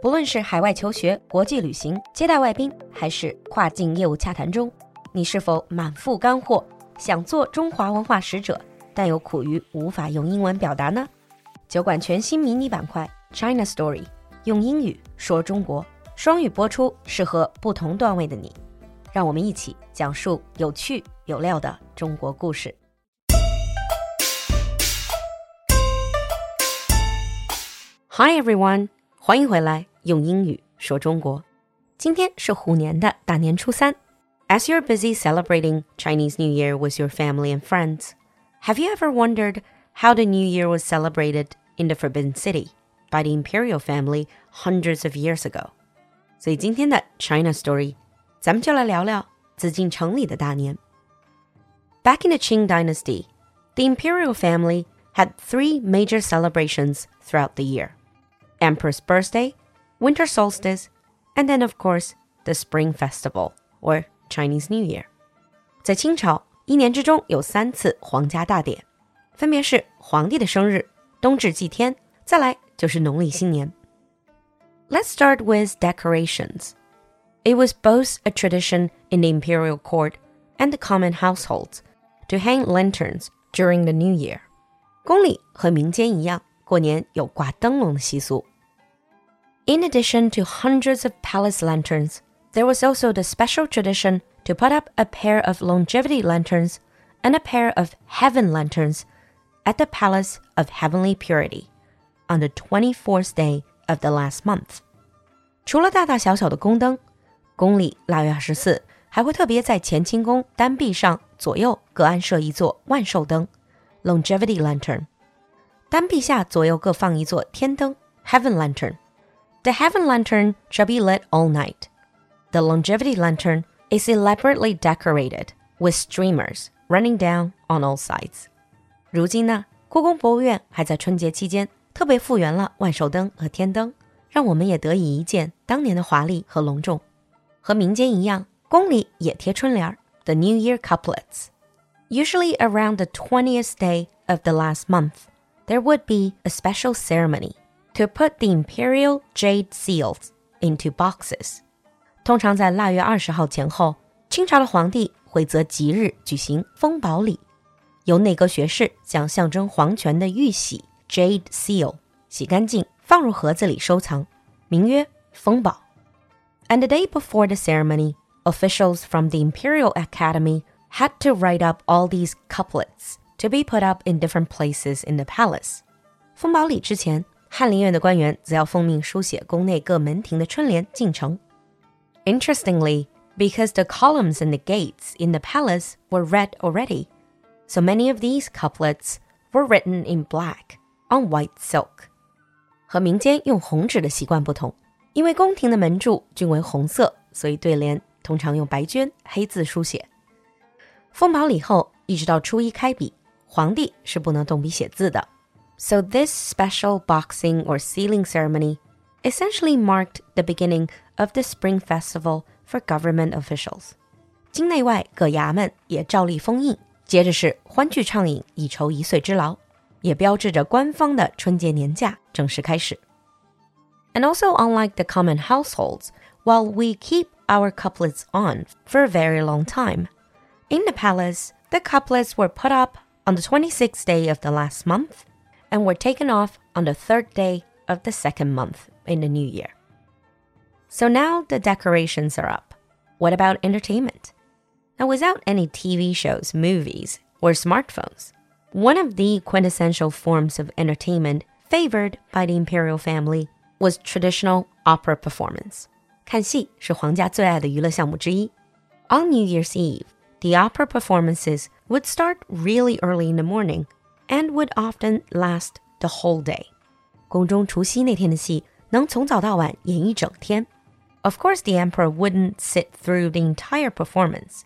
不论是海外求学、国际旅行、接待外宾，还是跨境业务洽谈中，你是否满腹干货，想做中华文化使者，但又苦于无法用英文表达呢？酒馆全新迷你板块 China Story，用英语说中国，双语播出，适合不同段位的你。让我们一起讲述有趣有料的中国故事。Hi everyone，欢迎回来，用英语说中国。今天是虎年的大年初三。As you're busy celebrating Chinese New Year with your family and friends, have you ever wondered how the New Year was celebrated in the Forbidden City by the imperial family hundreds of years ago? 所以今天的 China Story，咱们就来聊聊紫禁城里的大年。Back in the Qing Dynasty, the imperial family had three major celebrations throughout the year. Emperor's birthday, winter solstice, and then, of course, the Spring Festival, or Chinese New Year. 在清朝，一年之中有三次皇家大典，分别是皇帝的生日、冬至祭天，再来就是农历新年。Let's start with decorations. It was both a tradition in the imperial court and the common households to hang lanterns during the new year. 宫里和民间一样，过年有挂灯笼的习俗。 in addition to hundreds of palace lanterns, there was also the special tradition to put up a pair of longevity lanterns and a pair of heaven lanterns at the Palace of Heavenly Purity on the 24th day of the last month. 除了大大小小的宫灯，宫里腊月二十四还会特别在乾清宫丹陛上左右各安设一座万寿灯 （Longevity （Heaven Lantern）。the heaven lantern shall be lit all night. The longevity lantern is elaborately decorated with streamers running down on all sides. 如今呢，故宫博物院还在春节期间特别复原了万寿灯和天灯，让我们也得以一见当年的华丽和隆重。和民间一样，宫里也贴春联儿，the New Year couplets. Usually around the 20th day of the last month, there would be a special ceremony to put the imperial jade seals into boxes。通常在腊月二十号前后，清朝的皇帝会择吉日举行封宝礼，由内阁学士将象征皇权的玉玺 jade seal 洗干净，放入盒子里收藏，名曰封宝。And the day before the ceremony, officials from the Imperial Academy had to write up all these couplets to be put up in different places in the palace. 封宝礼之前， 翰林院的官员则要奉命书写宫内各门庭的春联进城。Interestingly, because the columns and the gates in the palace were red already, so many of these couplets were written in black on white silk. 和民间用红纸的习惯不同，因为宫廷的门柱均为红色，所以对联通常用白绢黑字书写。封宝礼后，一直到初一开笔，皇帝是不能动笔写字的。so, this special boxing or sealing ceremony essentially marked the beginning of the Spring Festival for government officials. 京内外各衙门也照例封印，接着是欢聚畅饮，以酬一岁之劳，也标志着官方的春节年假正式开始。And also, unlike the common households, while we keep our couplets on for a very long time, in the palace, the couplets were put up on the 26th day of the last month and were taken off on the third day of the second month in the new year. So now the decorations are up. What about entertainment? Now, without any TV shows, movies, or smartphones, one of the quintessential forms of entertainment favored by the imperial family was traditional opera performance. 看戏是皇家最爱的娱乐项目之一. On New Year's Eve, the opera performances would start really early in the morning and would often last the whole day. 宫中除夕那天的戏能从早到晚演一整天。Of course, the emperor wouldn't sit through the entire performance.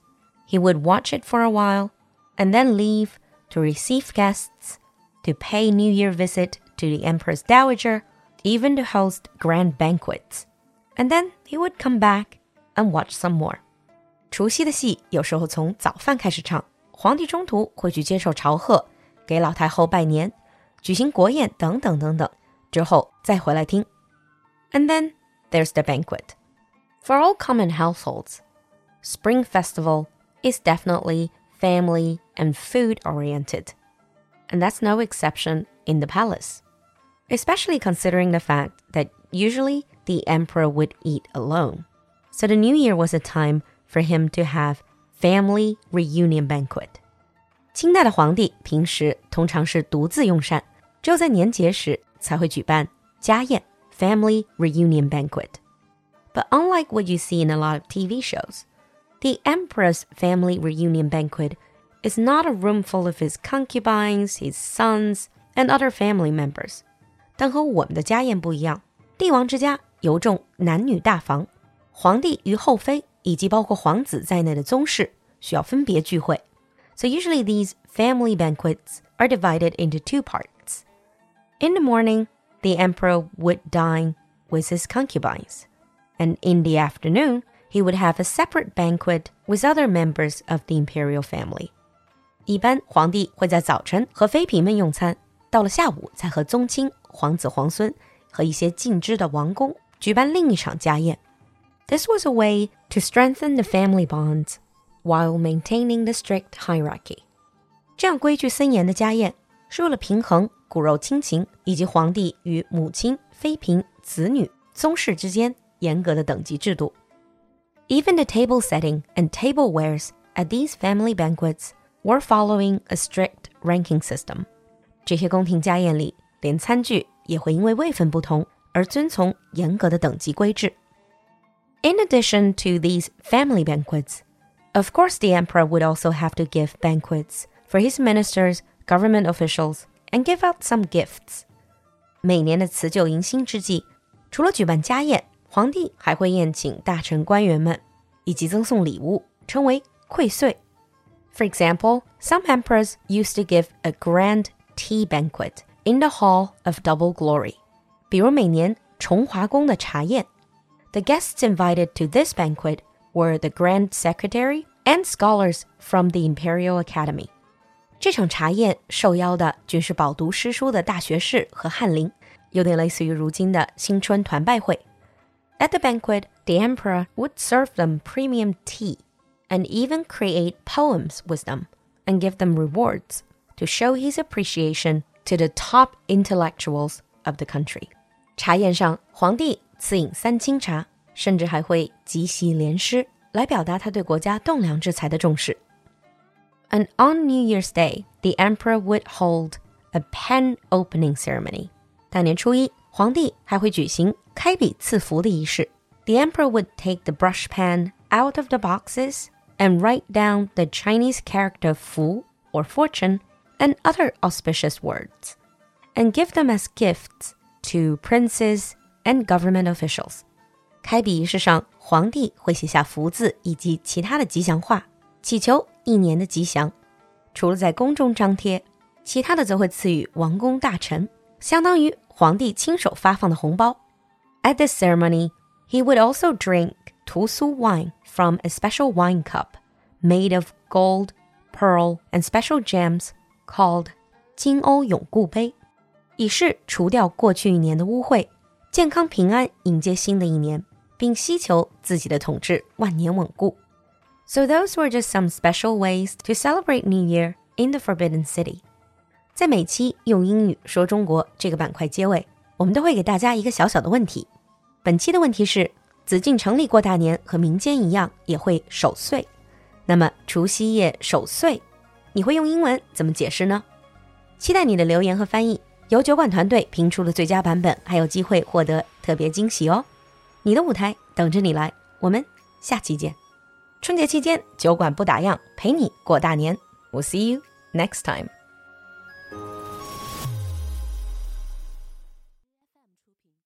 He would watch it for a while and then leave to receive guests, to pay New Year visit to the empress dowager, even to host grand banquets. And then he would come back and watch some more. 除夕的戏有时候从早饭开始唱，皇帝中途会去接受朝贺。 给老太后拜年、举行国宴等等等等，之后再回来听。And then there's the banquet. For all common households, Spring Festival is definitely family and food oriented. And that's no exception in the palace, especially considering the fact that usually the emperor would eat alone. So the new year was a time for him to have family reunion banquet. 清代的皇帝平时通常是独自用膳，只有在年节时才会举办家宴 （family reunion banquet）。But unlike what you see in a lot of TV shows, the emperor's family reunion banquet is not a room full of his concubines, his sons, and other family members. members。但和我们的家宴不一样，帝王之家尤重男女大防，皇帝与后妃以及包括皇子在内的宗室需要分别聚会。So usually these family banquets are divided into two parts. In the morning, the emperor would dine with his concubines, and in the afternoon, he would have a separate banquet with other members of the imperial family. 一般皇帝会在早晨和妃嫔们用餐，到了下午才和宗亲、皇子、皇孙和一些尽知的王公举办另一场家宴。This was a way to strengthen the family bonds while maintaining the strict hierarchy. 这样规矩森严的家宴是为了平衡骨肉亲情以及皇帝与母亲、妃嫔、子女、宗室之间严格的等级制度。Even the table setting and tablewares at these family banquets were following a strict ranking system. 这些宫廷家宴里，连餐具也会因为位分不同而遵从严格的等级规制。In addition to these family banquets, of course, the emperor would also have to give banquets for his ministers, government officials, and give out some gifts. 每年的辞旧迎新之际，除了举办家宴，皇帝还会宴请大臣官员们，以及赠送礼物，称为馈岁。For example, some emperors used to give a grand tea banquet in the Hall of Double Glory. 比如每年重华宫的茶宴。The guests invited to this banquet were the Grand Secretary and scholars from the Imperial Academy. 这场茶宴受邀的均是饱读诗书的大学士和翰林，有点类似于如今的新春团拜会。At the banquet, the emperor would serve them premium tea and even create poems with them and give them rewards to show his appreciation to the top intellectuals of the country. 茶宴上，皇帝赐饮三清茶，甚至还会即席联诗来表达他对国家栋梁之才的重视。And on New Year's Day, the emperor would hold a pen opening ceremony. 大年初一，皇帝还会举行开笔赐福的仪式。The emperor would take the brush pen out of the boxes and write down the Chinese character "fu" or fortune and other auspicious words, and give them as gifts to princes and government officials. 开笔仪式上，皇帝会写下福字以及其他的吉祥话，祈求一年的吉祥。除了在宫中张贴，其他的则会赐予王公大臣，相当于皇帝亲手发放的红包。At this ceremony, he would also drink 屠苏 wine from a special wine cup made of gold, pearl, and special gems called 金瓯永固杯。以示除掉过去一年的污秽，健康平安迎接新的一年，并希求自己的统治万年稳固。So those were just some special ways to celebrate New Year in the Forbidden City。在每期用英语说中国这个板块结尾，我们都会给大家一个小小的问题。本期的问题是：紫禁城里过大年和民间一样也会守岁，那么除夕夜守岁，你会用英文怎么解释呢？期待你的留言和翻译。由酒馆团队评出的最佳版本，还有机会获得特别惊喜哦！你的舞台等着你来，我们下期见。春节期间，酒馆不打烊，陪你过大年。We'll see you next time.